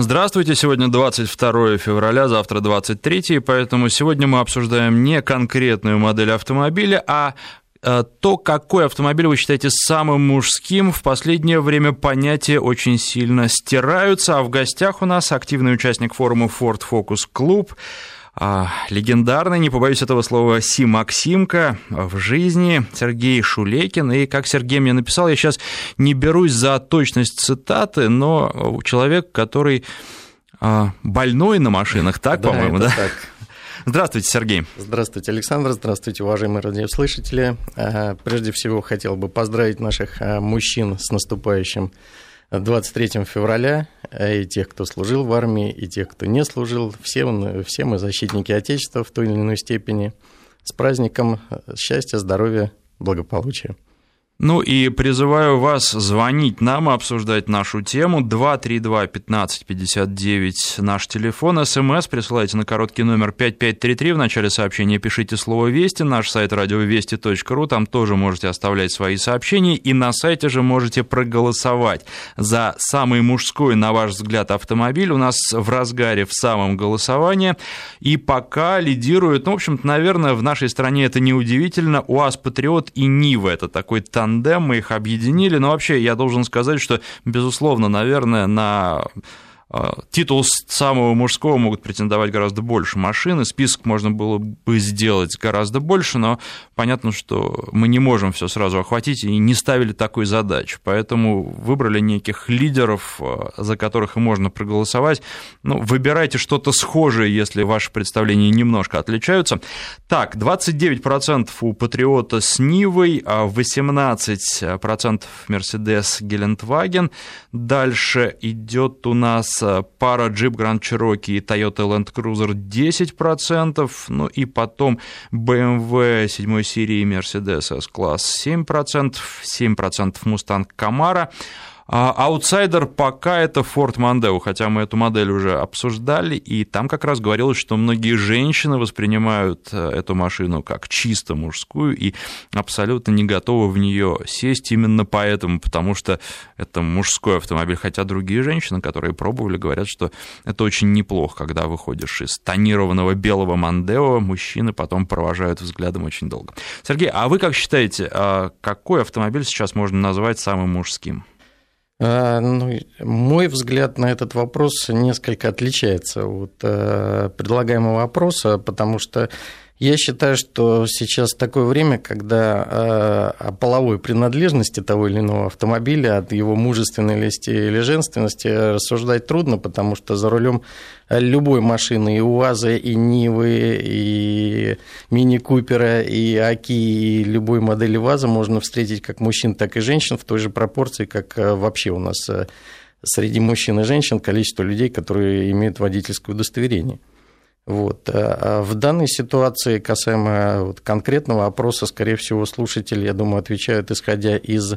Здравствуйте, сегодня 22 февраля, завтра 23, поэтому сегодня мы обсуждаем не конкретную модель автомобиля, а э, то, какой автомобиль вы считаете самым мужским, в последнее время понятия очень сильно стираются, а в гостях у нас активный участник форума Ford Focus Club, легендарный, не побоюсь этого слова, Си Максимка в жизни, Сергей Шулекин. И как Сергей мне написал, я сейчас не берусь за точность цитаты, но человек, который а, больной на машинах, так, да, по-моему, да? Так. Здравствуйте, Сергей. Здравствуйте, Александр. Здравствуйте, уважаемые радиослушатели. Прежде всего, хотел бы поздравить наших мужчин с наступающим 23 февраля и тех, кто служил в армии, и тех, кто не служил, все, все мы защитники Отечества в той или иной степени. С праздником счастья, здоровья, благополучия. Ну и призываю вас звонить нам обсуждать нашу тему. 232-1559 наш телефон. СМС присылайте на короткий номер 5533. В начале сообщения пишите слово «Вести». Наш сайт радиовести.ру. Там тоже можете оставлять свои сообщения. И на сайте же можете проголосовать за самый мужской, на ваш взгляд, автомобиль. У нас в разгаре в самом голосовании. И пока лидирует, ну, в общем-то, наверное, в нашей стране это неудивительно, УАЗ «Патриот» и «Нива». Это такой тандем тандем, мы их объединили. Но вообще я должен сказать, что, безусловно, наверное, на титул самого мужского могут претендовать гораздо больше машин, и список можно было бы сделать гораздо больше, но понятно, что мы не можем все сразу охватить и не ставили такой задачи, поэтому выбрали неких лидеров, а, за которых и можно проголосовать. Ну, выбирайте что-то схожее, если ваши представления немножко отличаются. Так, 29% у Патриота с Нивой, 18% Мерседес Гелендваген. Дальше идет у нас пара Jeep Grand Cherokee и Toyota Land Cruiser 10%, ну и потом BMW 7 серии Mercedes S-класс 7%, 7% Mustang Camaro, а аутсайдер пока это Ford Mondeo, хотя мы эту модель уже обсуждали, и там как раз говорилось, что многие женщины воспринимают э, эту машину как чисто мужскую и абсолютно не готовы в нее сесть именно поэтому, потому что это мужской автомобиль, хотя другие женщины, которые пробовали, говорят, что это очень неплохо, когда выходишь из тонированного белого Мондео, мужчины потом провожают взглядом очень долго. Сергей, а вы как считаете, а какой автомобиль сейчас можно назвать самым мужским? А, ну, мой взгляд на этот вопрос несколько отличается от э, предлагаемого вопроса, потому что я считаю, что сейчас такое время, когда э, о половой принадлежности того или иного автомобиля, от его мужественности или женственности рассуждать трудно, потому что за рулем любой машины, и УАЗа, и Нивы, и Мини-Купера, и Аки, и любой модели ВАЗа можно встретить как мужчин, так и женщин в той же пропорции, как э, вообще у нас э, среди мужчин и женщин количество людей, которые имеют водительское удостоверение. Вот. А в данной ситуации, касаемо вот конкретного опроса, скорее всего, слушатели, я думаю, отвечают, исходя из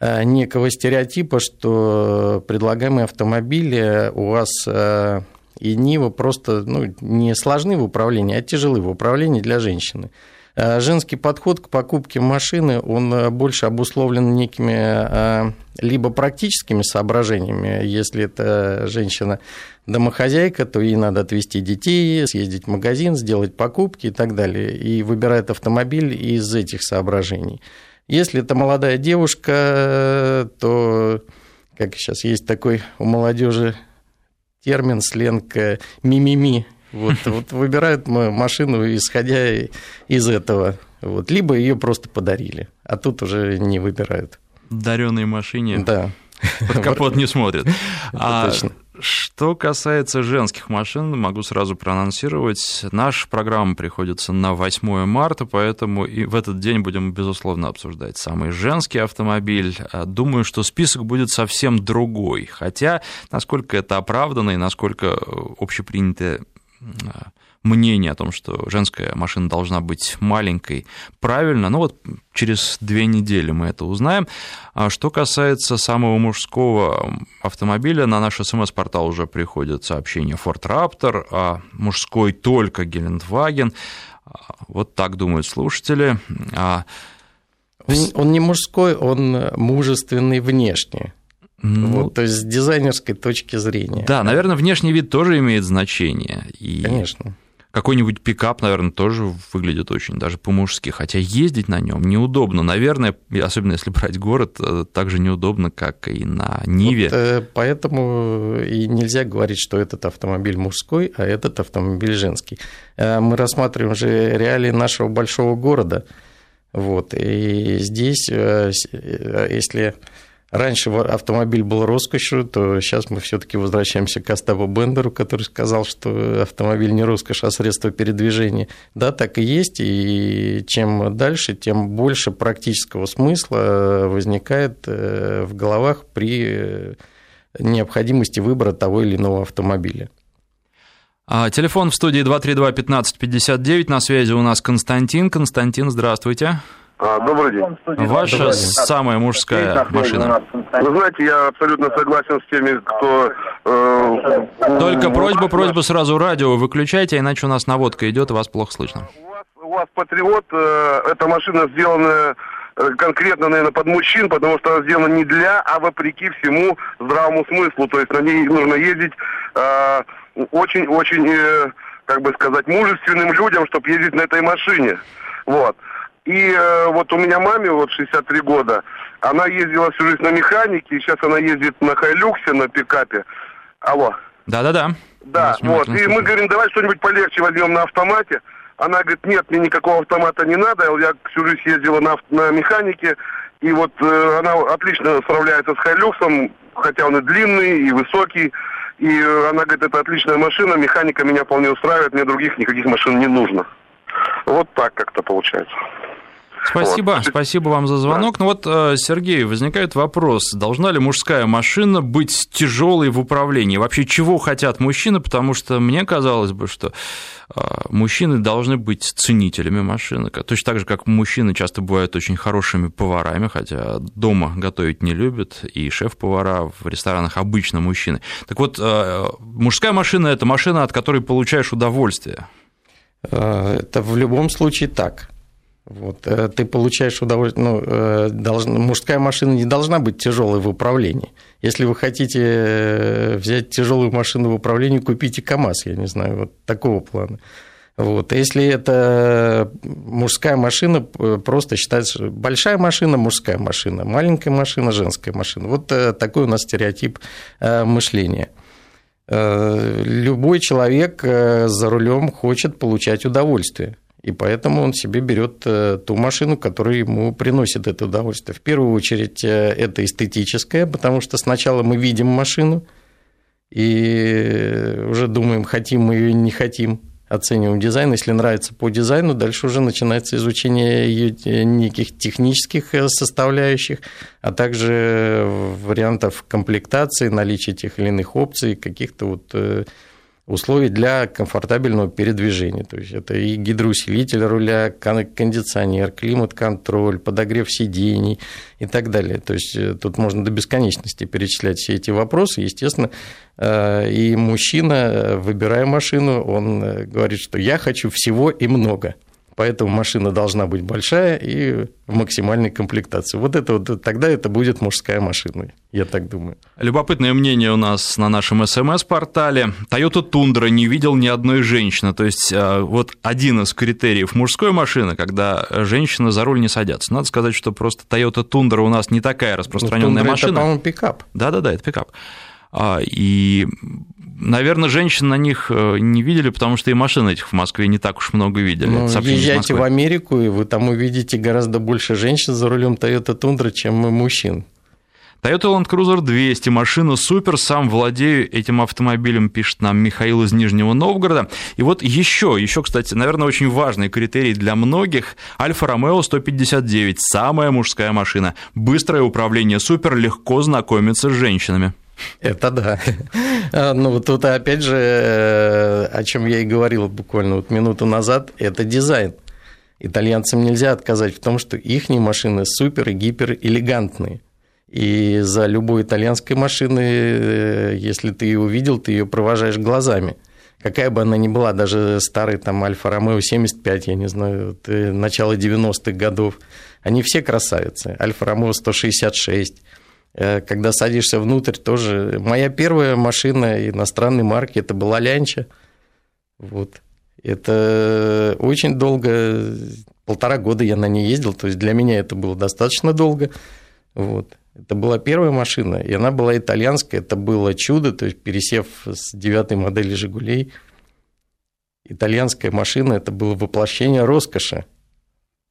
э, некого стереотипа, что предлагаемые автомобили у вас э, и Нива просто ну, не сложны в управлении, а тяжелы в управлении для женщины. Э, женский подход к покупке машины, он больше обусловлен некими либо практическими соображениями, если это женщина домохозяйка, то ей надо отвезти детей, съездить в магазин, сделать покупки и так далее. И выбирает автомобиль из этих соображений. Если это молодая девушка, то, как сейчас есть такой у молодежи термин, сленг «мимими», вот, вот выбирают машину, исходя из этого. Вот. Либо ее просто подарили, а тут уже не выбирают. Даренной машине. Да. Под капот не смотрят. А точно. Что касается женских машин, могу сразу проанонсировать, наша программа приходится на 8 марта, поэтому и в этот день будем, безусловно, обсуждать самый женский автомобиль. А, думаю, что список будет совсем другой, хотя насколько это оправданно и насколько э, общепринятое а, мнение о том, что женская машина должна быть маленькой, правильно. Ну вот через две недели мы это узнаем. А что касается самого мужского автомобиля, на наш смс-портал уже приходят сообщения Ford Raptor, а мужской только Гелендваген. Вот так думают слушатели. А он, он не мужской, он мужественный внешне. Ну, вот, то есть с дизайнерской точки зрения. Да, наверное, внешний вид тоже имеет значение. И... Конечно. Какой-нибудь пикап, наверное, тоже выглядит очень даже по-мужски, хотя ездить на нем неудобно. Наверное, особенно если брать город, э, так же неудобно, как и на Ниве. Вот, э, поэтому и нельзя говорить, что этот автомобиль мужской, а этот автомобиль женский. Э, мы рассматриваем же реалии нашего большого города. Вот, и здесь, если Раньше автомобиль был роскошью, то сейчас мы все-таки возвращаемся к Остапу Бендеру, который сказал, что автомобиль не роскошь, а средство передвижения. Да, так и есть, и чем дальше, тем больше практического смысла возникает э, в головах при необходимости выбора того или иного автомобиля. А, телефон в студии 232-1559, на связи у нас Константин. Константин, здравствуйте. А, добрый день. Ваша самая мужская машина. Вы знаете, я абсолютно согласен с теми, кто... Э, Только просьба, просьба сразу радио выключайте, иначе у нас наводка идет, и вас плохо слышно. У вас, у вас Патриот, э, эта машина сделана э, конкретно, наверное, под мужчин, потому что она сделана не для, а вопреки всему здравому смыслу. То есть на ней нужно ездить очень-очень, э, как бы сказать, мужественным людям, чтобы ездить на этой машине. Вот. И э, вот у меня маме вот 63 года, она ездила всю жизнь на механике, и сейчас она ездит на Хайлюксе, на пикапе. Алло. Да-да-да. Да, вот. И мы говорим, давай что-нибудь полегче возьмем на автомате. Она говорит, нет, мне никакого автомата не надо. Я всю жизнь ездила на, на механике, и вот э, она отлично справляется с Хайлюксом, хотя он и длинный, и высокий. И э, она говорит, это отличная машина, механика меня вполне устраивает, мне других никаких машин не нужно. Вот так как-то получается. Спасибо, вот. спасибо вам за звонок. Да. Ну вот, э, Сергей, возникает вопрос, должна ли мужская машина быть тяжелой в управлении? Вообще, чего хотят мужчины? Потому что мне казалось бы, что э, мужчины должны быть ценителями машины. Точно так же, как мужчины часто бывают очень хорошими поварами, хотя дома готовить не любят, и шеф-повара в ресторанах обычно мужчины. Так вот, э, мужская машина – это машина, от которой получаешь удовольствие. Это в любом случае так. Вот, э, ты получаешь удовольствие, ну, э, должна, мужская машина не должна быть тяжелой в управлении. Если вы хотите э, взять тяжелую машину в управлении, купите КАМАЗ, я не знаю, вот такого плана. Вот. Если это мужская машина, просто считается большая машина, мужская машина, маленькая машина, женская машина. Вот такой у нас стереотип мышления. Любой человек за рулем хочет получать удовольствие. И поэтому он себе берет э, ту машину, которая ему приносит это удовольствие. В первую очередь э, это эстетическое, потому что сначала мы видим машину и уже думаем, хотим мы ее, не хотим, оцениваем дизайн. Если нравится по дизайну, дальше уже начинается изучение ее э, неких технических составляющих, а также вариантов комплектации, наличия тех или иных опций, каких-то вот условий для комфортабельного передвижения. То есть это и гидроусилитель руля, кондиционер, климат-контроль, подогрев сидений и так далее. То есть э, тут можно до бесконечности перечислять все эти вопросы. Естественно, э, и мужчина, э, выбирая машину, он говорит, что я хочу всего и много. Поэтому машина должна быть большая и в максимальной комплектации. Вот это вот тогда это будет мужская машина, я так думаю. Любопытное мнение у нас на нашем СМС-портале. Toyota Tundra не видел ни одной женщины. То есть а, вот один из критериев мужской машины, когда женщины за руль не садятся. Надо сказать, что просто Toyota Tundra у нас не такая распространенная ну, машина. Это, по-моему, пикап. Да-да-да, это пикап. А, и наверное, женщин на них э, не видели, потому что и машин этих в Москве не так уж много видели. Ну, езжайте в Америку, и вы там увидите гораздо больше женщин за рулем Toyota Tundra, чем мужчин. Toyota Land Cruiser 200, машина супер, сам владею этим автомобилем, пишет нам Михаил из Нижнего Новгорода. И вот еще, еще, кстати, наверное, очень важный критерий для многих, Альфа Ромео 159, самая мужская машина, быстрое управление супер, легко знакомиться с женщинами. Это да. А, ну, вот тут опять же, э, о чем я и говорил буквально вот минуту назад, это дизайн. Итальянцам нельзя отказать в том, что их машины супер и гипер элегантные. И за любой итальянской машины, э, если ты ее увидел, ты ее провожаешь глазами. Какая бы она ни была, даже старый там Альфа Ромео 75, я не знаю, э, начало 90-х годов, они все красавицы. Альфа Ромео 166, Э, когда садишься внутрь, тоже... Моя первая машина иностранной марки, это была Лянча. Вот. Это очень долго, полтора года я на ней ездил, то есть для меня это было достаточно долго. Вот. Это была первая машина, и она была итальянская, это было чудо, то есть пересев с девятой модели «Жигулей», итальянская машина, это было воплощение роскоши.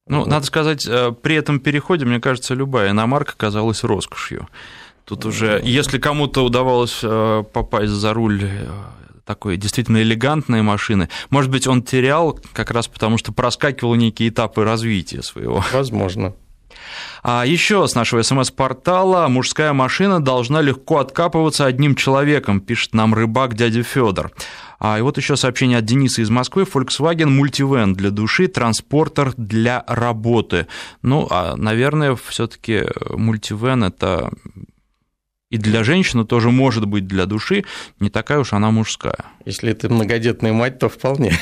Ну, вот. надо сказать, э, при этом переходе, мне кажется, любая иномарка казалась роскошью. Тут уже, если кому-то удавалось э, попасть за руль э, такой действительно элегантной машины. Может быть, он терял как раз потому, что проскакивал некие этапы развития своего. Возможно. А еще с нашего СМС-портала «Мужская машина должна легко откапываться одним человеком», пишет нам рыбак дядя Федор. А и вот еще сообщение от Дениса из Москвы. Volkswagen Multivan для души, транспортер для работы. Ну, а, наверное, все-таки Multivan это и для женщины тоже может быть для души, не такая уж она мужская. Если это многодетная мать, то вполне.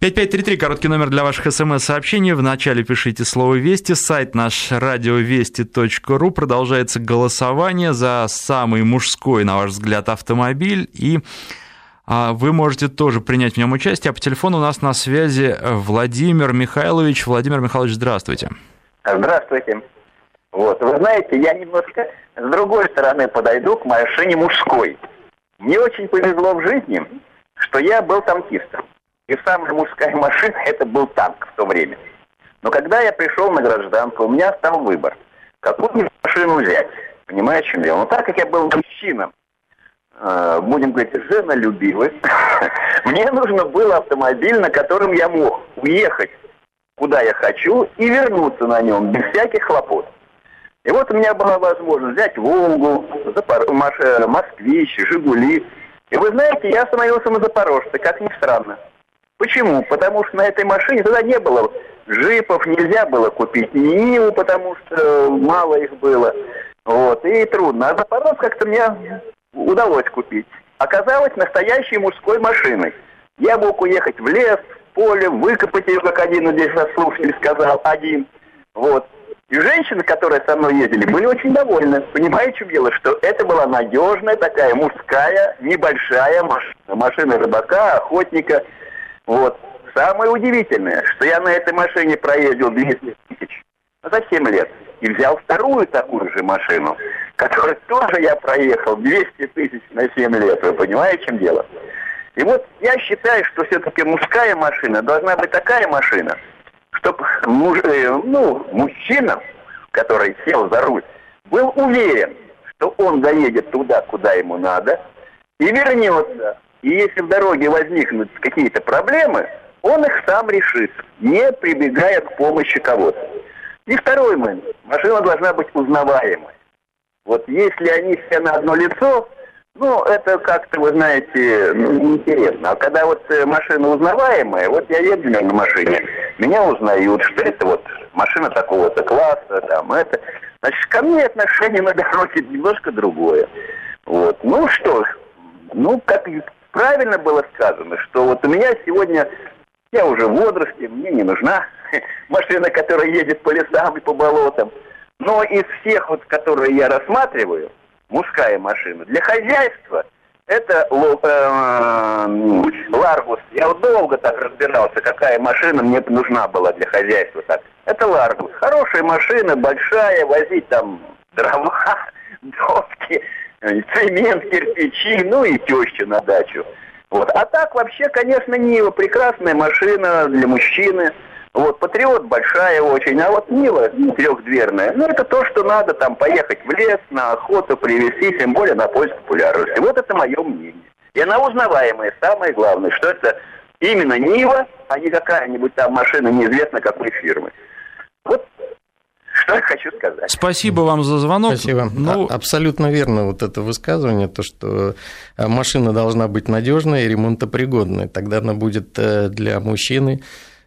5533, короткий номер для ваших смс-сообщений. Вначале пишите слово «Вести». Сайт наш радиовести.ру. Продолжается голосование за самый мужской, на ваш взгляд, автомобиль. И вы можете тоже принять в нем участие. А по телефону у нас на связи Владимир Михайлович. Владимир Михайлович, здравствуйте. Здравствуйте. Вот, вы знаете, я немножко с другой стороны подойду к машине мужской. Мне очень повезло в жизни, что я был танкистом. И самая мужская машина это был танк в то время. Но когда я пришел на гражданку, у меня стал выбор. Какую машину взять? Понимаете, чем дело? Но так как я был мужчина, э, будем говорить, женолюбивый, мне нужно был автомобиль, на котором я мог уехать куда я хочу и вернуться на нем без всяких хлопот. И вот у меня была возможность взять Волгу, Запор... Э, Москвич, Жигули. И вы знаете, я остановился на Запорожце, как ни странно. Почему? Потому что на этой машине тогда не было джипов, нельзя было купить Ниву, потому что мало их было. Вот, и трудно. А Запорожец как-то мне удалось купить. Оказалось настоящей мужской машиной. Я мог уехать в лес, в поле, выкопать ее, как один здесь слушатель сказал, один. Вот. И женщины, которые со мной ездили, были очень довольны. Понимаете, чем дело? Что это была надежная такая мужская, небольшая машина. Машина рыбака, охотника. Вот. Самое удивительное, что я на этой машине проездил 200 тысяч за 7 лет. И взял вторую такую же машину, которую тоже я проехал 200 тысяч на 7 лет. Вы понимаете, чем дело? И вот я считаю, что все-таки мужская машина должна быть такая машина – чтобы муж, э, ну, мужчина, который сел за руль, был уверен, что он доедет туда, куда ему надо, и вернется. И если в дороге возникнут какие-то проблемы, он их сам решит, не прибегая к помощи кого-то. И второй момент. Машина должна быть узнаваемой. Вот если они все на одно лицо, ну, это как-то, вы знаете, ну, неинтересно. А когда вот э, машина узнаваемая, вот я еду на машине, меня узнают, что это вот машина такого-то класса, там, это. Значит, ко мне отношение на дороге немножко другое. Вот. Ну что ну, как правильно было сказано, что вот у меня сегодня, я уже в возрасте, мне не нужна машина, которая едет по лесам и по болотам. Но из всех вот, которые я рассматриваю, мужская машина. Для хозяйства это э, Ларгус. Я вот долго так разбирался, какая машина мне нужна была для хозяйства. Так. Это Ларгус. Хорошая машина, большая, возить там дрова, доски, цемент, кирпичи, ну и тещу на дачу. Вот. А так вообще, конечно, Нива прекрасная машина для мужчины. Вот, Патриот большая очень, а вот Нива трехдверная, ну это то, что надо там поехать в лес, на охоту привезти, тем более на поиск популярности. Вот это мое мнение. И она узнаваемая, самое главное, что это именно Нива, а не какая-нибудь там машина неизвестно какой фирмы. Вот что я хочу сказать. Спасибо вам за звонок. Спасибо. Ну... А, абсолютно верно вот это высказывание, то, что э, машина должна быть надежной и ремонтопригодной. Тогда она будет э, для мужчины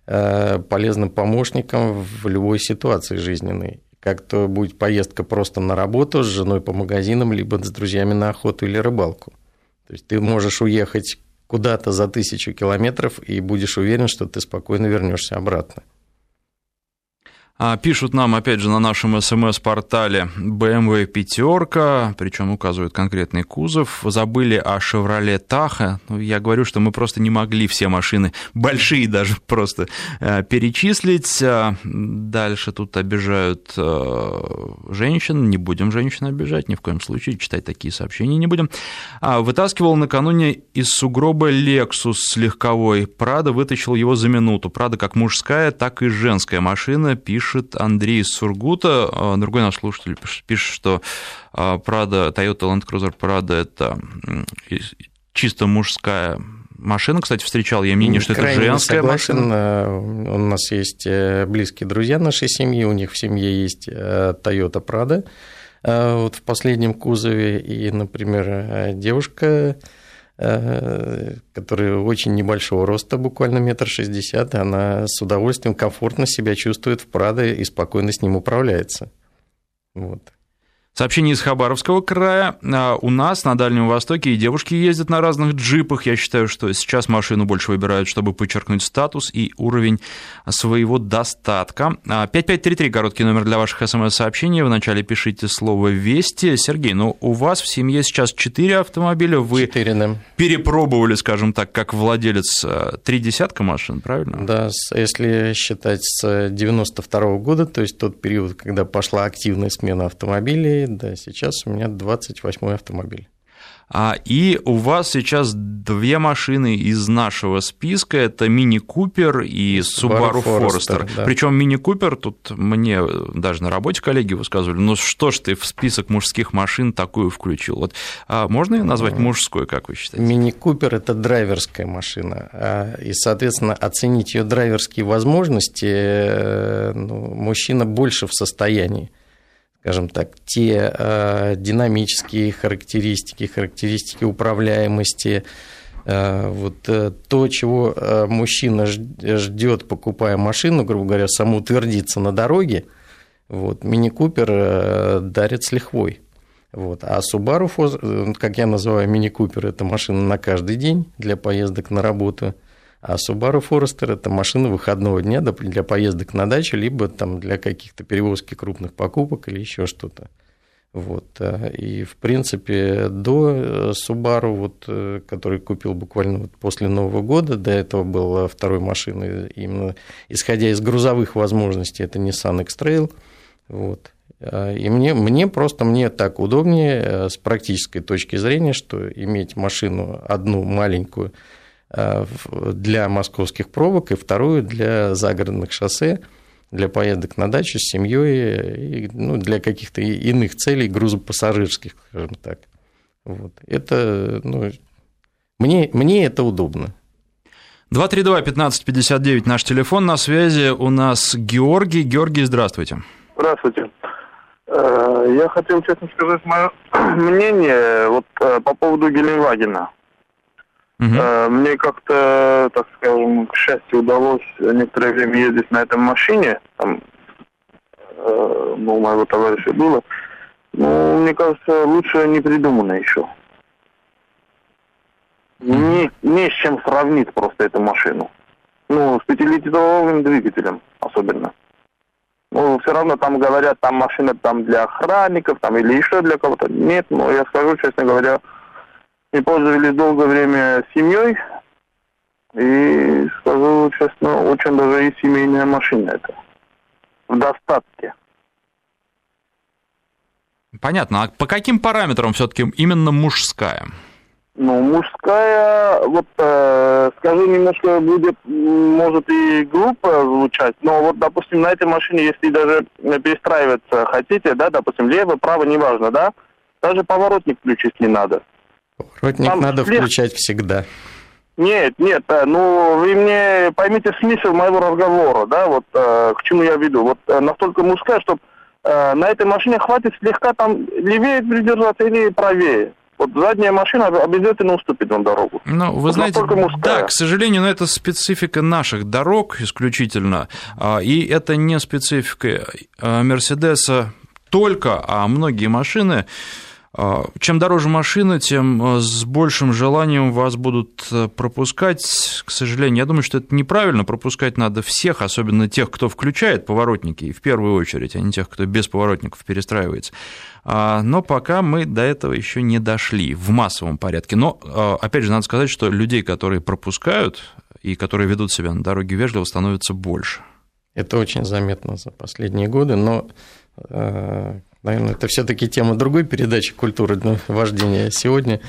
полезным помощником в любой ситуации жизненной. Как то будет поездка просто на работу с женой по магазинам, либо с друзьями на охоту или рыбалку. То есть ты можешь уехать куда-то за тысячу километров и будешь уверен, что ты спокойно вернешься обратно. А, пишут нам, опять же, на нашем смс-портале BMW пятерка, причем указывают конкретный кузов. Забыли о Chevrolet Tahoe. Ну, я говорю, что мы просто не могли все машины, большие даже, просто э, перечислить. А, дальше тут обижают э, женщин. Не будем женщин обижать, ни в коем случае. Читать такие сообщения не будем. А, вытаскивал накануне из сугроба Lexus легковой. Прада вытащил его за минуту. Прада как мужская, так и женская машина, пишет пишет Андрей Сургута, а, другой наш слушатель пишет, что Prada, Toyota Land Cruiser Prada – это чисто мужская машина. Кстати, встречал я мнение, что Крайне это женская согласен. машина. У нас есть э, близкие друзья нашей семьи, у них в семье есть э, Toyota Prada э, вот в последнем кузове, и, например, девушка Э, которая очень небольшого роста, буквально метр шестьдесят, она с удовольствием комфортно себя чувствует в Прадо и спокойно с ним управляется. Вот. Сообщение из Хабаровского края. А, у нас на Дальнем Востоке и девушки ездят на разных джипах. Я считаю, что сейчас машину больше выбирают, чтобы подчеркнуть статус и уровень своего достатка. 5533, а, короткий номер для ваших смс-сообщений. Вначале пишите слово «Вести». Сергей, ну у вас в семье сейчас 4 автомобиля. Вы 4, да. перепробовали, скажем так, как владелец а, три десятка машин, правильно? Да, если считать с 92 -го года, то есть тот период, когда пошла активная смена автомобилей, да, сейчас у меня 28 автомобиль. А, и у вас сейчас две машины из нашего списка. Это Мини Купер и Subaru Forester. Да. Причем Мини Купер, тут мне даже на работе коллеги высказывали, ну что ж ты в список мужских машин такую включил? Вот а можно ее назвать мужской, как вы считаете? Мини Купер – это драйверская машина. А, и, соответственно, оценить ее драйверские возможности э, ну, мужчина больше в состоянии скажем так, те э, динамические характеристики, характеристики управляемости, э, вот э, то, чего э, мужчина ждет, покупая машину, грубо говоря, самоутвердиться на дороге, вот, мини-купер э, дарит с лихвой. Вот. А Subaru, э, как я называю мини-купер, это машина на каждый день для поездок на работу – а Subaru Forester – это машина выходного дня для поездок на дачу, либо там для каких-то перевозки крупных покупок или еще что-то. Вот. Э, и, в принципе, до э, Subaru, вот, э, который купил буквально вот после Нового года, до этого был второй машиной, именно исходя из грузовых возможностей, это Nissan X-Trail. Вот. И мне, мне просто мне так удобнее с практической точки зрения, что иметь машину одну маленькую, для московских пробок и вторую для загородных шоссе, для поездок на дачу с семьей и ну, для каких-то иных целей грузопассажирских, скажем так. Вот. Это, ну, мне, мне это удобно. 232-1559 наш телефон, на связи у нас Георгий. Георгий, здравствуйте. Здравствуйте. Э, я хотел, честно сказать, мое мнение вот э, по поводу Геленвагена. Угу. Мне как-то, так скажем, к счастью, удалось некоторое время ездить на этой машине. Там, э, ну, у моего товарища было. Ну, мне кажется, лучше не придумано еще. Не, не с чем сравнить просто эту машину. Ну, с пятилитровым двигателем особенно. Ну, все равно там говорят, там машина там для охранников, там или еще для кого-то. Нет, но я скажу, честно говоря, и пользовались долгое время семьей. И скажу честно, очень даже и семейная машина это. В достатке. Понятно. А по каким параметрам все-таки именно мужская? Ну, мужская, вот э, скажу немножко будет, может и глупо звучать, но вот, допустим, на этой машине, если даже перестраиваться хотите, да, допустим, лево, право, неважно, да, даже поворотник включить не надо. Поворотник Там надо след... включать всегда. Нет, нет, э, ну вы мне поймите смысл моего разговора, да, вот э, к чему я веду. Вот э, настолько мужская, чтобы э, на этой машине хватит слегка там левее придержаться или правее. Вот задняя машина обязательно уступит вам дорогу. Ну, вы вот знаете, да, к сожалению, но это специфика наших дорог исключительно, а, и это не специфика Мерседеса только, а многие машины чем дороже машина, тем а, с большим желанием вас будут э, пропускать. К сожалению, я думаю, что это неправильно. Пропускать надо всех, особенно тех, кто включает поворотники, и в первую очередь, а не тех, кто без поворотников перестраивается. А, но пока мы до этого еще не дошли в массовом порядке. Но, опять же, надо сказать, что людей, которые пропускают и которые ведут себя на дороге вежливо, становится больше. Это очень заметно за последние годы, но э, Наверное, это все-таки тема другой передачи культуры вождения. Сегодня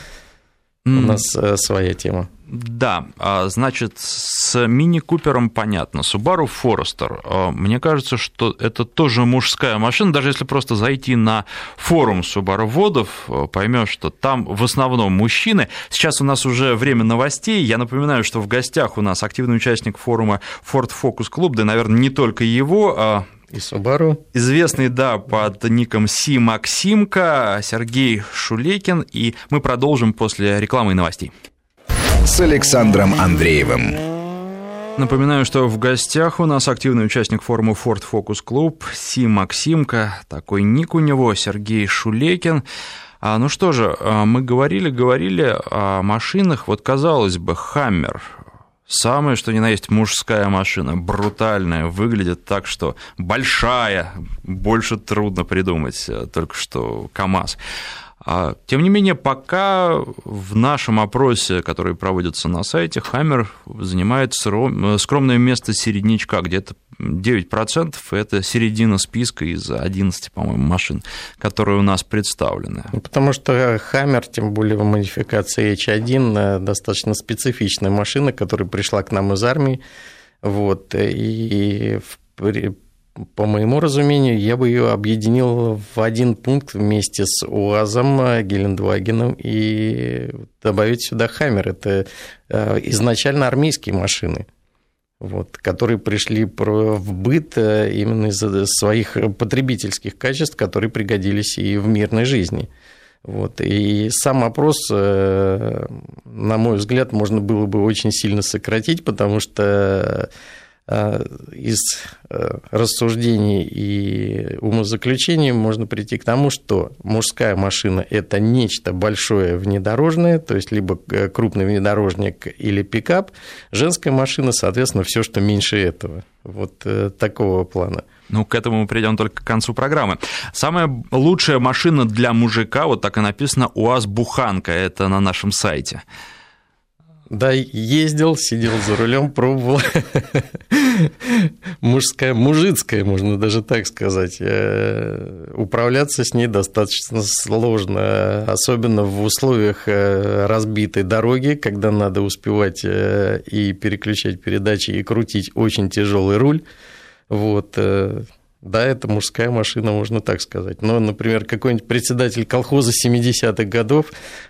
у нас э, своя тема. Да, а, значит, с Мини Купером понятно. Subaru Forester. А, мне кажется, что это тоже мужская машина. Даже если просто зайти на форум Subaru водов, а, поймешь, что там в основном мужчины. Сейчас у нас уже время новостей. Я напоминаю, что в гостях у нас активный участник форума Ford Focus Club, да, наверное, не только его, и Subaru. Известный, да, под ником Си Максимка, Сергей Шулекин. И мы продолжим после рекламы и новостей. С Александром Андреевым. Напоминаю, что в гостях у нас активный участник форума Ford Focus Club Си Максимка, такой ник у него, Сергей Шулекин. А, ну что же, а, мы говорили, говорили о машинах. Вот казалось бы, Хаммер, Самое, что ни на есть, мужская машина, брутальная, выглядит так, что большая, больше трудно придумать, э, только что КАМАЗ. А, тем не менее, пока в нашем опросе, который проводится на сайте, Хаммер занимает скромное место середнячка, где-то 9% – это середина списка из 11, по-моему, машин, которые у нас представлены. Ну, потому что Хаммер, тем более в модификации H1, э, достаточно специфичная машина, которая пришла к нам из армии, вот, и по моему разумению, я бы ее объединил в один пункт вместе с УАЗом, Гелендвагеном и добавить сюда Хаммер. Это э, изначально армейские машины, вот, которые пришли в быт э, именно из-за своих потребительских качеств, которые пригодились и в мирной жизни. Вот. И сам опрос, э, на мой взгляд, можно было бы очень сильно сократить, потому что Э, из э, рассуждений и умозаключений можно прийти к тому, что мужская машина – это нечто большое внедорожное, то есть либо э, крупный внедорожник или пикап, женская машина, соответственно, все, что меньше этого. Вот такого плана. Ну, к этому мы придем только к концу программы. Самая лучшая машина для мужика, вот так и написано, УАЗ-буханка, это на нашем сайте. Да, ездил, сидел за рулем, пробовал. Мужская, мужицкая, можно даже так сказать. Э, управляться с ней достаточно сложно, особенно в условиях э, разбитой дороги, когда надо успевать э, и переключать передачи, и крутить очень тяжелый руль. Вот. Да, это мужская машина, можно так сказать. Но, например, какой-нибудь председатель колхоза 70-х годов,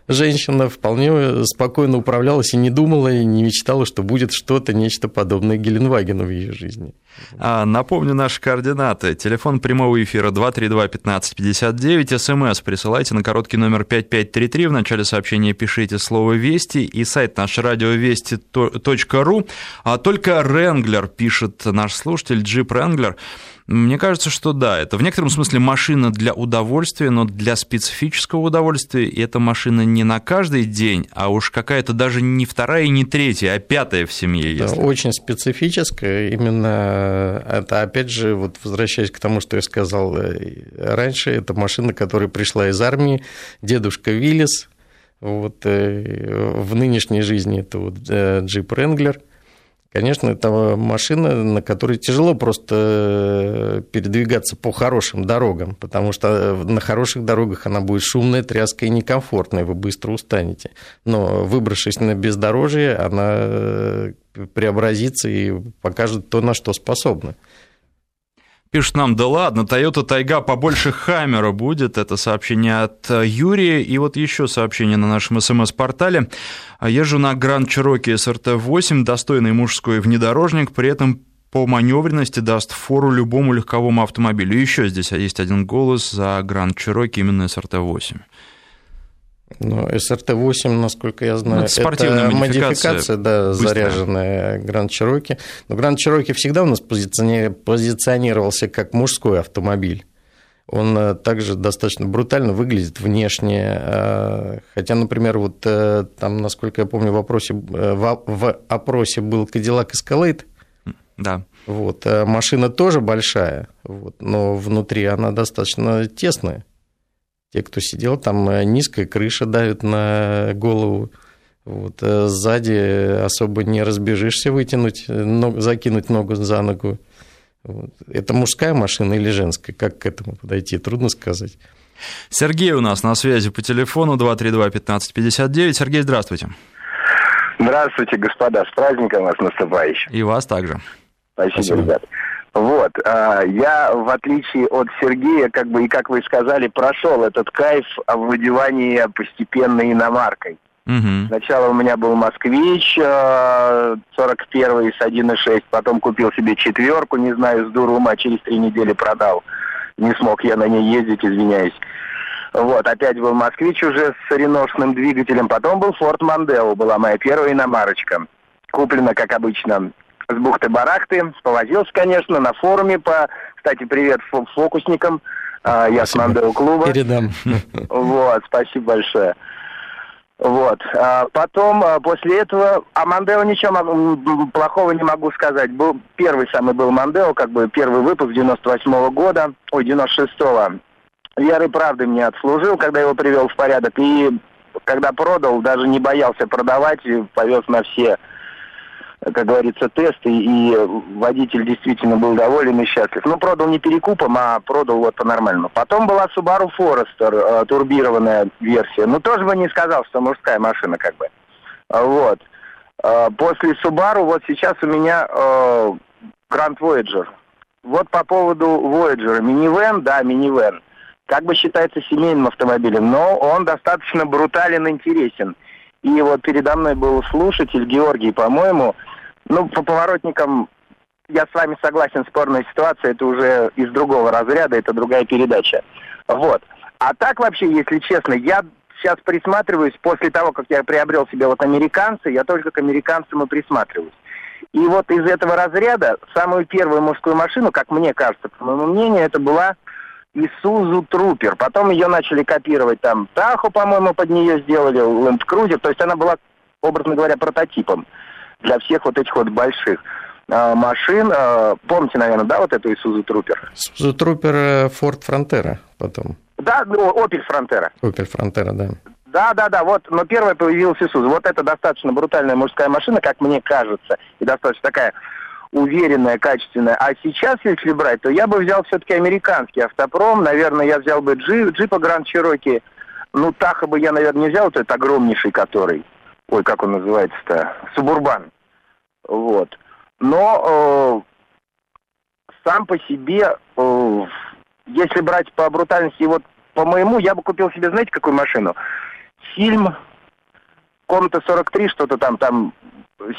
женщина вполне спокойно управлялась и не думала, и не мечтала, что будет что-то, нечто подобное Геленвагену в ее жизни. А, напомню наши координаты. Телефон прямого эфира 232-1559, смс присылайте на короткий номер 5533, в начале сообщения пишите слово «Вести» и сайт наш радиовести.ру. А только Ренглер, пишет наш слушатель, Джип Ренглер, мне кажется, что да, это в некотором смысле машина для удовольствия, но для специфического удовольствия. И эта машина не на каждый день, а уж какая-то даже не вторая не третья, а пятая в семье. Да, очень специфическая. Именно это, опять же, вот возвращаясь к тому, что я сказал э, раньше, это машина, которая пришла из армии, дедушка Виллис, вот, э, в нынешней жизни это вот э, джип Ренглер – Конечно, это машина, на которой тяжело просто э, передвигаться по хорошим дорогам, потому что э, на хороших дорогах она будет шумная, тряская и некомфортная, вы быстро устанете. Но выбравшись на бездорожье, она э, преобразится и покажет то, на что способна. Пишет нам, да ладно, Toyota Тайга побольше Хаммера будет. Это сообщение от Юрия. И вот еще сообщение на нашем смс-портале. Езжу на Grand Cherokee SRT-8, достойный мужской внедорожник, при этом по маневренности даст фору любому легковому автомобилю. И еще здесь есть один голос за Grand Cherokee, именно SRT-8. Ну, СРТ-8, насколько я знаю, ну, это, это модификация, модификация да, заряженная Гранд Чироки. Но Гранд Чироки всегда у нас позиционировался как мужской автомобиль. он э, также достаточно брутально выглядит внешне. Э, хотя, например, вот э, там, насколько я помню, в, вопросе, в, в опросе был Cadillac Escalade. Да. Вот, машина тоже большая, вот, но внутри она достаточно тесная. Те, кто сидел, там низкая крыша давит на голову. Вот, сзади особо не разбежишься вытянуть, закинуть ногу за ногу. Вот. Это мужская машина или женская? Как к этому подойти? Трудно сказать. Сергей у нас на связи по телефону 232-1559. Сергей, здравствуйте. Здравствуйте, господа. С праздником вас наступающим. И вас также. Спасибо, Спасибо. ребят. Вот, а, я, в отличие от Сергея, как бы, и как вы сказали, прошел этот кайф овладевания постепенно иномаркой. Угу. Сначала у меня был «Москвич» 41 с 1.6, потом купил себе четверку, не знаю, с дуру ума, через три недели продал. Не смог я на ней ездить, извиняюсь. Вот, опять был «Москвич» уже с реношным двигателем, потом был «Форд Мандео», была моя первая иномарочка. Куплена, как обычно, с бухты-барахты. Повозился, конечно, на форуме по... Кстати, привет фокусникам. А, я с Мандео клуба. Передам. Вот, спасибо большое. Вот. А потом, а, после этого, о Мандео ничего плохого не могу сказать. Был первый самый был Мандео, как бы первый выпуск 98 -го года, ой, 96-го. Веры правды мне отслужил, когда его привел в порядок. И когда продал, даже не боялся продавать, повез на все как говорится, тесты, и водитель действительно был доволен и счастлив. Ну, продал не перекупом, а продал вот по-нормальному. Потом была Subaru Forester, э, турбированная версия. Ну, тоже бы не сказал, что мужская машина, как бы. Вот. Э, после Subaru вот сейчас у меня э, Grand Voyager. Вот по поводу Voyager. Минивэн, да, минивэн. Как бы считается семейным автомобилем, но он достаточно брутален интересен. И вот передо мной был слушатель, Георгий, по-моему, ну, по поворотникам я с вами согласен, спорная ситуация, это уже из другого разряда, это другая передача. Вот. А так вообще, если честно, я сейчас присматриваюсь, после того, как я приобрел себе вот американцы, я только к американцам и присматриваюсь. И вот из этого разряда самую первую мужскую машину, как мне кажется, по моему мнению, это была Isuzu Trooper. Потом ее начали копировать там Тахо, по-моему, под нее сделали, Land Cruiser. То есть она была, образно говоря, прототипом для всех вот этих вот больших э, машин. Э, помните, наверное, да, вот эту Isuzu Trooper? Isuzu Trooper Ford Frontera потом. Да, ну, Opel Frontera. Opel Frontera, да. Да, да, да, вот, но первая появилась Isuzu. Вот это достаточно брутальная мужская машина, как мне кажется, и достаточно такая уверенная, качественная. А сейчас, если брать, то я бы взял все-таки американский автопром. Наверное, я взял бы джип, джипа Гранд Чироки. Ну, Таха бы я, наверное, не взял, вот этот огромнейший который. Ой, как он называется-то? Субурбан. Вот. Но э, сам по себе, э, если брать по брутальности, вот по моему, я бы купил себе, знаете, какую машину? Фильм комната 43, что-то там, там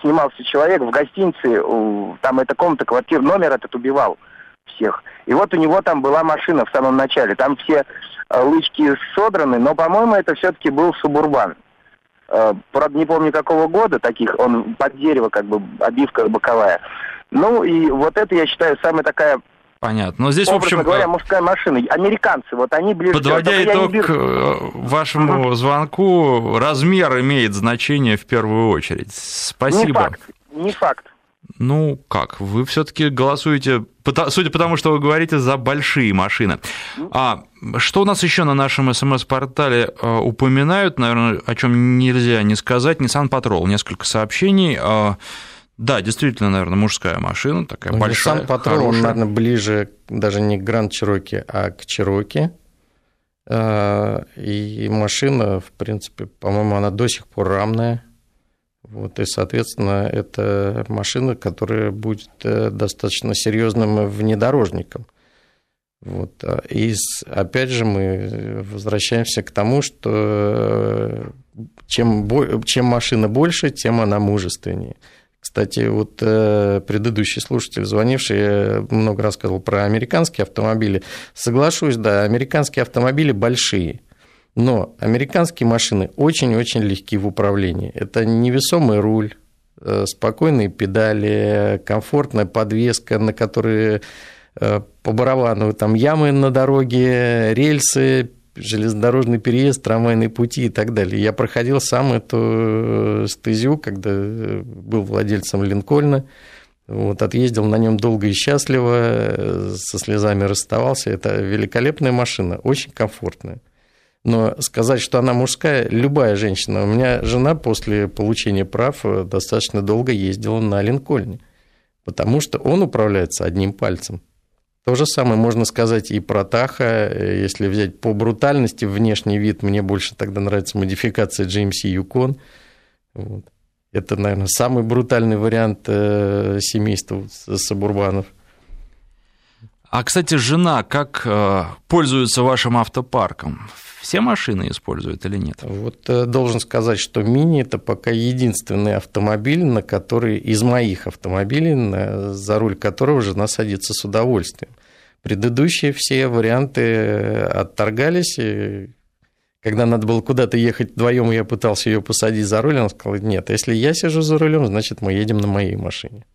снимался человек в гостинице, там эта комната, квартира, номер этот убивал всех. И вот у него там была машина в самом начале. Там все э, лычки содраны, но, по-моему, это все-таки был Субурбан. Э, правда, не помню какого года таких, он под дерево, как бы, обивка боковая. Ну, и вот это, я считаю, самая такая Понятно. Но здесь, в общем... говоря, мужская машина. Американцы, вот они ближе... Подводя итог беру... Э, вашему угу. звонку, размер имеет значение в первую очередь. Спасибо. Не факт. Не факт. Ну как, вы все-таки голосуете, судя по тому, что вы говорите, за большие машины. А что у нас еще на нашем смс-портале э, упоминают, наверное, о чем нельзя не сказать, Nissan Patrol, несколько сообщений. А, да, действительно, наверное, мужская машина, такая ну, большая, Nissan Patrol, он, наверное, ближе даже не к Grand Cherokee, а к Cherokee. А, и машина, в принципе, по-моему, она до сих пор рамная. Вот, и, соответственно, это машина, которая будет э, достаточно серьезным внедорожником. Вот. А, и опять же мы возвращаемся к тому, что э, чем, чем машина больше, тем она мужественнее. Кстати, вот э, предыдущий слушатель, звонивший, много рассказывал про американские автомобили. Соглашусь, да, американские автомобили большие. Но американские машины очень-очень легки в управлении. Это невесомый руль, э, спокойные педали, комфортная подвеска, на которой по барабану, там ямы на дороге, рельсы, железнодорожный переезд, трамвайные пути и так далее. Я проходил сам эту стезю, когда был владельцем Линкольна, вот, отъездил на нем долго и счастливо, со слезами расставался. Это великолепная машина, очень комфортная. Но сказать, что она мужская, любая женщина. У меня жена после получения прав достаточно долго ездила на Линкольне, потому что он управляется одним пальцем. То же самое можно сказать и про Таха. Если взять по брутальности внешний вид, мне больше тогда нравится модификация GMC Yukon. Вот. Это, наверное, самый брутальный вариант э, семейства сабурбанов. А, кстати, жена как э, пользуется вашим автопарком? Все машины используют или нет? Вот э, должен сказать, что Мини – это пока единственный автомобиль, на который из моих автомобилей, за руль которого жена садится с удовольствием. Предыдущие все варианты отторгались, когда надо было куда-то ехать вдвоем, я пытался ее посадить за руль, она сказала, нет, если я сижу за рулем, значит, мы едем на моей машине.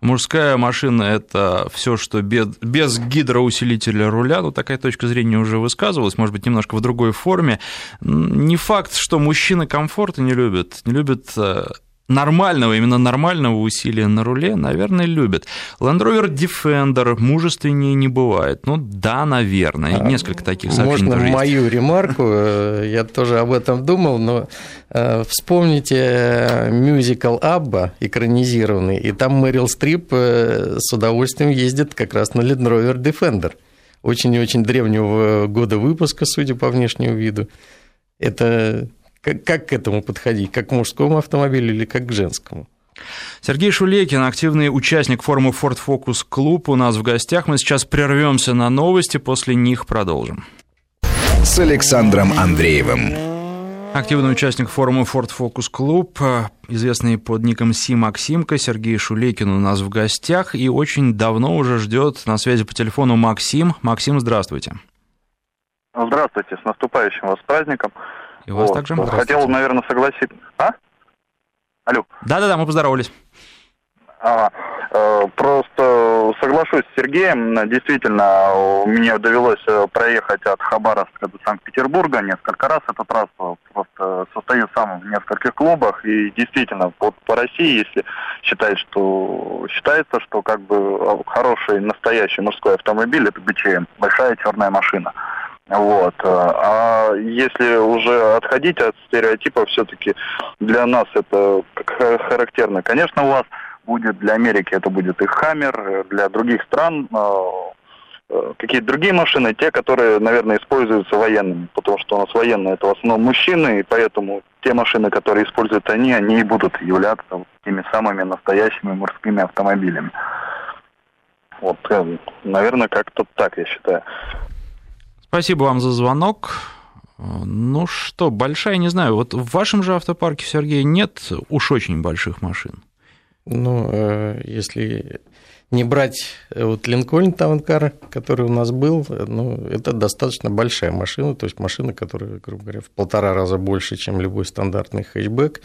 Мужская машина – это все, что без, без гидроусилителя руля, ну, такая точка зрения уже высказывалась, может быть, немножко в другой форме. Не факт, что мужчины комфорта не любят, не любят э, нормального, именно нормального усилия на руле, наверное, любят. Land Rover Defender мужественнее не бывает. Ну да, наверное. А, Несколько таких сообщений Можно мою есть. ремарку? Э, я тоже об этом думал, но э, вспомните мюзикл Абба, экранизированный, и там Мэрил Стрип э, с удовольствием ездит как раз на Land Rover Defender. Очень и очень древнего года выпуска, судя по внешнему виду. Это как, как к этому подходить? Как к мужскому автомобилю или как к женскому? Сергей Шулекин, активный участник форума Ford Focus Club у нас в гостях. Мы сейчас прервемся на новости, после них продолжим. С Александром Андреевым. Активный участник форума Ford Focus Club, известный под ником Си Максимка, Сергей Шулекин у нас в гостях и очень давно уже ждет на связи по телефону Максим. Максим, здравствуйте. Здравствуйте, с наступающим вас праздником. И вас вот. также. Хотел, наверное, согласиться. А? Алло. Да-да-да, мы поздоровались. А, э, просто соглашусь с Сергеем. Действительно, мне довелось э, проехать от Хабаровска до Санкт-Петербурга несколько раз эту трассу. Просто состою сам в нескольких клубах. И действительно, вот по России, если считать, что считается, что как бы хороший настоящий мужской автомобиль это БЧМ, большая черная машина. Вот. Э, а если уже отходить от стереотипов, все-таки для нас это характерно. Конечно, у вас будет для Америки это будет и Хаммер, для других стран э, э, какие-то другие машины, те, которые, наверное, используются военными, потому что у нас военные это в основном мужчины, и поэтому те машины, которые используют они, они и будут являться теми самыми настоящими морскими автомобилями. Вот, наверное, как-то так, я считаю. Спасибо вам за звонок. Ну что, большая, не знаю, вот в вашем же автопарке, Сергей, нет уж очень больших машин? Ну, э, если не брать э, вот Линкольн Таункар, который у нас был, ну, это достаточно большая машина, то есть машина, которая, грубо говоря, в полтора раза больше, чем любой стандартный хэтчбэк,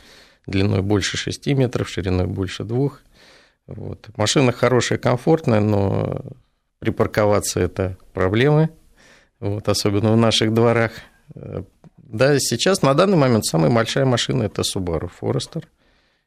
длиной больше 6 метров, шириной больше двух. Вот. Машина хорошая, комфортная, но припарковаться – это проблемы – вот, особенно в наших дворах. Да, сейчас на данный момент самая большая машина – это Subaru Forester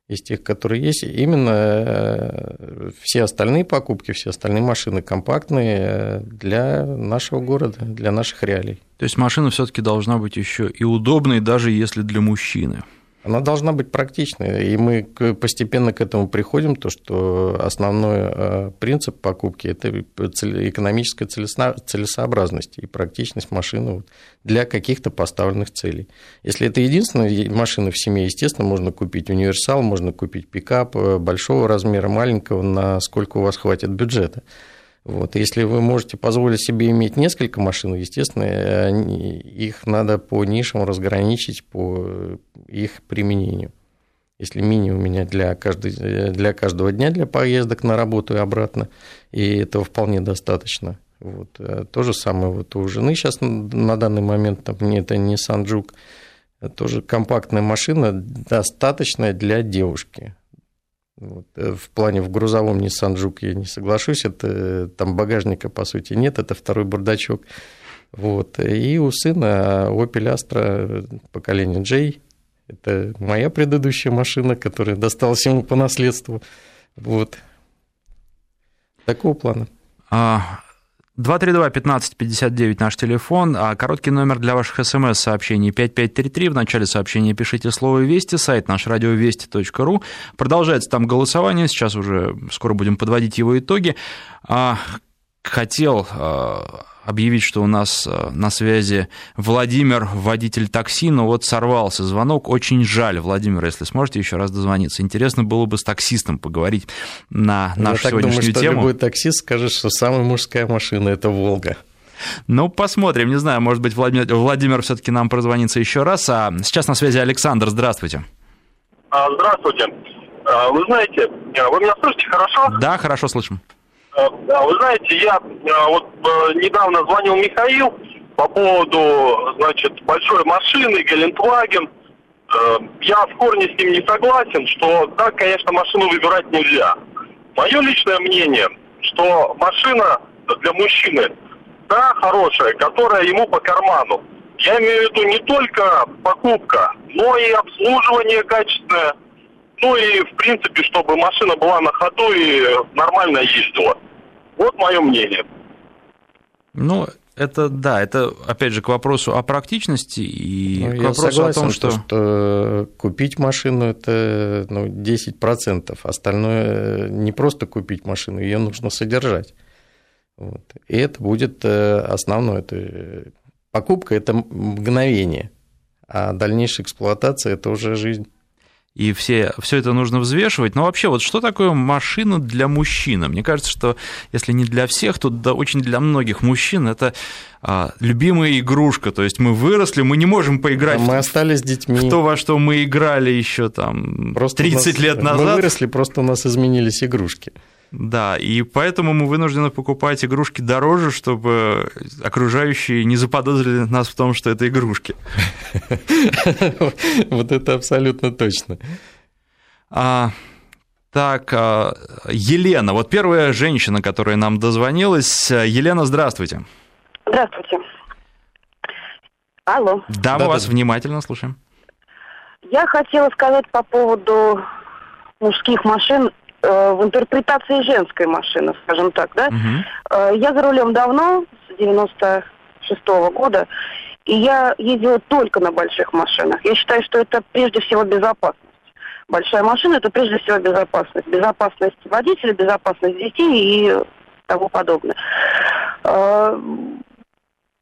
из тех, которые есть. Именно э, все остальные покупки, все остальные машины компактные э, для нашего города, для наших реалий. То есть машина все-таки должна быть еще и удобной, даже если для мужчины. Она должна быть практичной, и мы постепенно к этому приходим, то, что основной э, принцип покупки – это экономическая целесообразность и практичность машины для каких-то поставленных целей. Если это единственная машина в семье, естественно, можно купить универсал, можно купить пикап э, большого размера, маленького, на сколько у вас хватит бюджета. Вот. Если вы можете позволить себе иметь несколько машин, естественно, их надо по нишам разграничить по их применению. Если мини у меня для, каждой, для каждого дня для поездок на работу и обратно, и этого вполне достаточно. Вот. То же самое вот у жены сейчас на данный момент, там, это Nissan Juke, тоже компактная машина, достаточная для девушки. Вот. Э, в плане в грузовом Nissan Juke я не соглашусь, это там багажника по сути нет, это второй бардачок. Вот. И у сына Opel Astra поколения J, это моя предыдущая машина, которая досталась ему по наследству. Вот. Такого плана. А, 232-1559 наш телефон, а короткий номер для ваших смс-сообщений 5533. В начале сообщения пишите слово «Вести», сайт наш радиовести.ру. Продолжается там голосование, сейчас уже скоро будем подводить его итоги. А, хотел а, объявить, что у нас э, на связи Владимир, водитель такси, но вот сорвался звонок. Очень жаль, Владимир, если сможете еще раз дозвониться. Интересно было бы с таксистом поговорить на нашу Я сегодняшнюю так думаю, тему. Что любой таксист скажет, что самая мужская машина – это «Волга». Ну, посмотрим. Не знаю, может быть, Владимир, Владимир все-таки нам прозвонится еще раз. А сейчас на связи Александр. Здравствуйте. А, здравствуйте. А, вы знаете, вы меня слышите хорошо? Да, хорошо слышим. Э, вы знаете, я э, вот э, недавно звонил Михаил по поводу, значит, большой машины, Гелендваген. Я в корне с ним не согласен, что, да, конечно, машину выбирать нельзя. Мое личное мнение, что машина для мужчины, да, хорошая, которая ему по карману. Я имею в виду не только покупка, но и обслуживание качественное, ну и, в принципе, чтобы машина была на ходу и нормально ездила. Вот мое мнение. Ну, это да, это опять же к вопросу о практичности и ну, к вопросу согласен, о том, что... что купить машину это ну, 10%, остальное не просто купить машину, ее нужно содержать. Вот. И это будет э, основное. Это... Покупка это мгновение, а дальнейшая эксплуатация это уже жизнь и все, все это нужно взвешивать. Но вообще, вот что такое машина для мужчины? Мне кажется, что если не для всех, то да, очень для многих мужчин это а, любимая игрушка. То есть мы выросли, мы не можем поиграть. мы в, остались детьми. В то, во что мы играли еще там просто 30 нас, лет назад. Мы выросли, просто у нас изменились игрушки. Да, и поэтому мы вынуждены покупать игрушки дороже, чтобы окружающие не заподозрили нас в том, что это игрушки. Вот это абсолютно точно. А, так, а, Елена, вот первая женщина, которая нам дозвонилась. Елена, здравствуйте. Здравствуйте. Алло. Да, мы вас внимательно слушаем. Я хотела сказать по поводу мужских машин Э, в интерпретации женской машины, скажем так, да. Угу. Я за рулем давно, с 96 -го года, и я ездила только на больших машинах. Я считаю, что это прежде всего безопасность. Большая машина – это прежде всего безопасность. Безопасность водителя, безопасность детей и тому подобное. Э,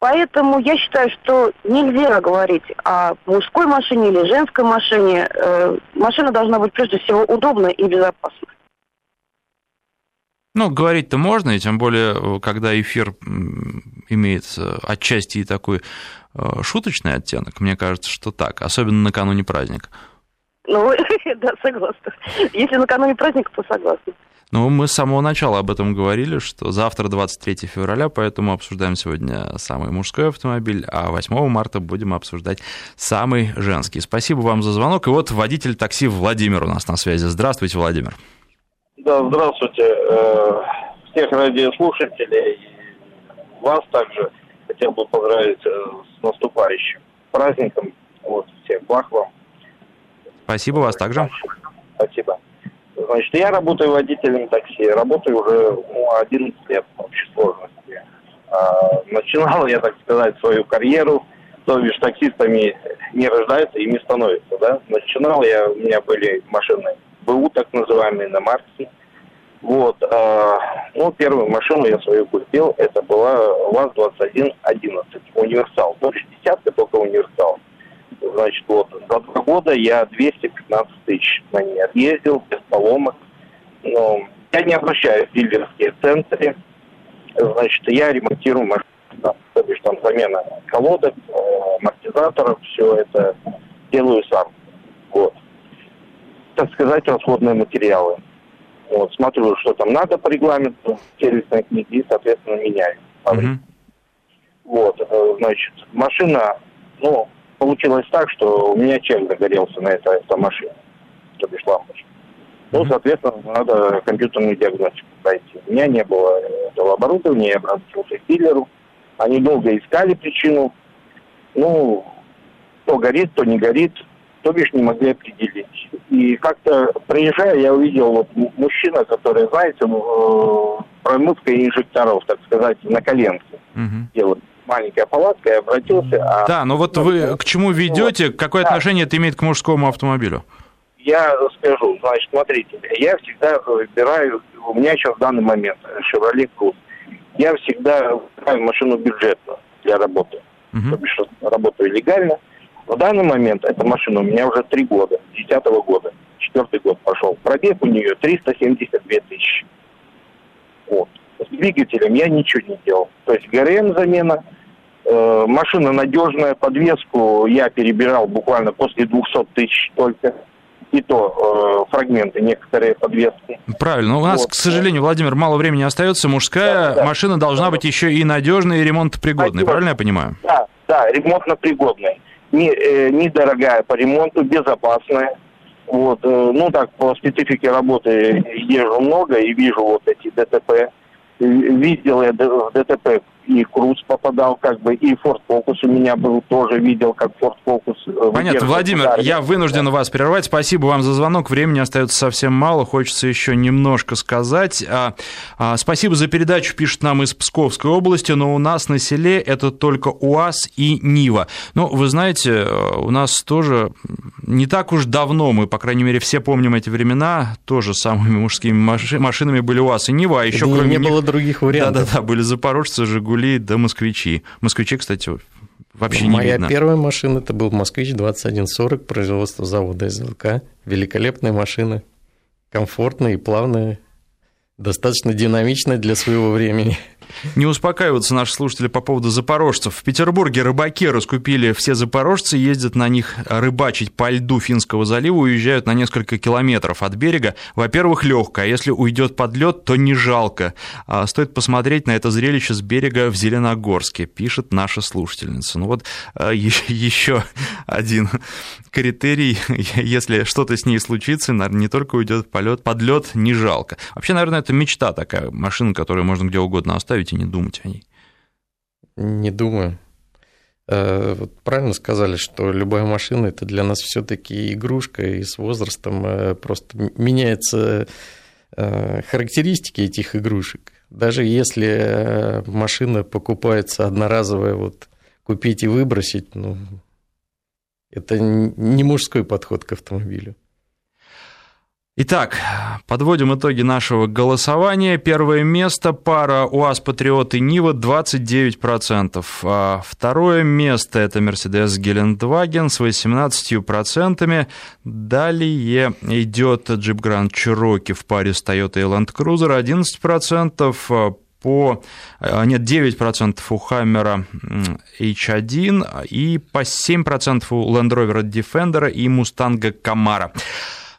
поэтому я считаю, что нельзя говорить о мужской машине или женской машине. Машина должна быть прежде всего удобной и безопасной. Ну, говорить-то можно, и тем более, когда эфир имеет отчасти и такой э, шуточный оттенок, мне кажется, что так, особенно накануне праздника. Ну, да, согласна. Если накануне праздника, то согласна. Ну, мы с самого начала об этом говорили, что завтра 23 февраля, поэтому обсуждаем сегодня самый мужской автомобиль, а 8 марта будем обсуждать самый женский. Спасибо вам за звонок. И вот водитель такси Владимир у нас на связи. Здравствуйте, Владимир. Да, здравствуйте. Э, всех радиослушателей вас также хотел бы поздравить э, с наступающим праздником. Вот, всех благ вам. Спасибо вас также. Спасибо. Значит, я работаю водителем такси. Работаю уже ну, 11 лет в общей сложности. А, начинал я, так сказать, свою карьеру. То бишь таксистами не рождаются, ими становятся, да. Начинал я, у меня были машины БУ, так называемый, на Марсе. Вот. Э, ну, первую машину я свою купил, это была ВАЗ-2111, универсал. Есть десятка, только универсал. Значит, вот, за два года я 215 тысяч на ней отъездил, без поломок. Но я не обращаюсь в дилерские центры. Значит, я ремонтирую машину. То есть там замена колодок, э, амортизаторов, все это делаю сам. Так сказать, расходные материалы. Вот, смотрю, что там надо по регламенту сервисной книги и, соответственно, меняю. Mm-hmm. Вот, э, значит, машина, ну, получилось так, что у меня чем загорелся на этой автомашине, то бишь лампочка. Ну, соответственно, надо компьютерную диагностику пройти. У меня не было этого оборудования, я обратился к дилеру. Они долго искали причину. Ну, то горит, то не горит, то бишь не могли определить. И как-то приезжая, я увидел вот мужчина, который, знаете, промывкой инжекторов, так сказать, на коленке угу. делает маленькая палатка, я обратился. А... Да, но вот вы к чему ведете, вот. какое да. отношение это имеет к мужскому автомобилю? Я скажу, значит, смотрите, я всегда выбираю, у меня сейчас в данный момент Chevrolet Cruze, я всегда выбираю машину бюджетную для работы, угу. то бишь работаю легально. В данный момент эта машина у меня уже три года, десятого года, четвертый год пошел. Пробег у нее 372 тысячи. Вот. С двигателем я ничего не делал. То есть ГРМ замена, э, машина надежная, подвеску я перебирал буквально после 200 тысяч только и то э, фрагменты некоторые подвески. Правильно. У нас, вот. к сожалению, Владимир, мало времени остается. Мужская да, машина да. должна быть еще и надежной, и ремонтопригодной. Правильно я понимаю? Да, да, ремонтно-пригодной. Не, э, недорогая по ремонту, безопасная. Вот, э, ну так, по специфике работы езжу много и вижу вот эти ДТП. Видел я ДТП и Круз попадал, как бы, и Форд Фокус у меня был, тоже видел, как Форд Фокус. Э, Понятно, Владимир, удар. я вынужден вас прервать. Спасибо вам за звонок. Времени остается совсем мало, хочется еще немножко сказать. А, а, спасибо за передачу, пишет нам из Псковской области, но у нас на селе это только УАЗ и Нива. Ну, вы знаете, у нас тоже не так уж давно, мы, по крайней мере, все помним эти времена, тоже самыми мужскими машинами были УАЗ и Нива, а еще кроме не них... было других вариантов. Да-да-да, были запорожцы, Жигули, «Жигули» да «Москвичи». «Москвичи», кстати, вообще Моя не видно. Моя первая машина – это был «Москвич-2140», производство завода СВК. Великолепная машина, комфортная и плавная, достаточно динамичная для своего времени. Не успокаиваются наши слушатели по поводу запорожцев. В Петербурге рыбаки раскупили все запорожцы, ездят на них рыбачить по льду Финского залива, уезжают на несколько километров от берега. Во-первых, легко, а если уйдет под лед, то не жалко. А стоит посмотреть на это зрелище с берега в Зеленогорске, пишет наша слушательница. Ну вот а, еще один критерий, если что-то с ней случится, наверное, не только уйдет полет, под лед не жалко. Вообще, наверное, это мечта такая, машина, которую можно где угодно оставить оставить и не думать о ней? Не думаю. Э, вот правильно сказали, что любая машина это для нас все-таки игрушка, и с возрастом э, просто меняются э, характеристики этих игрушек. Даже если машина покупается одноразовая, вот купить и выбросить, ну, это не мужской подход к автомобилю. Итак, подводим итоги нашего голосования. Первое место пара УАЗ Патриот и Нива 29%. А второе место это Mercedes Гелендваген с 18%. Далее идет Jeep Grand Cherokee в паре с Toyota и Land Cruiser 11% по... А, нет, 9% у Hammer H1 и по 7% у Land Rover Defender и Mustang Camaro.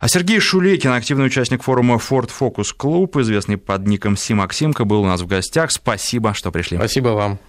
А Сергей Шулейкин, активный участник форума Ford Focus Club, известный под ником Си Максимка, был у нас в гостях. Спасибо, что пришли. Спасибо вам.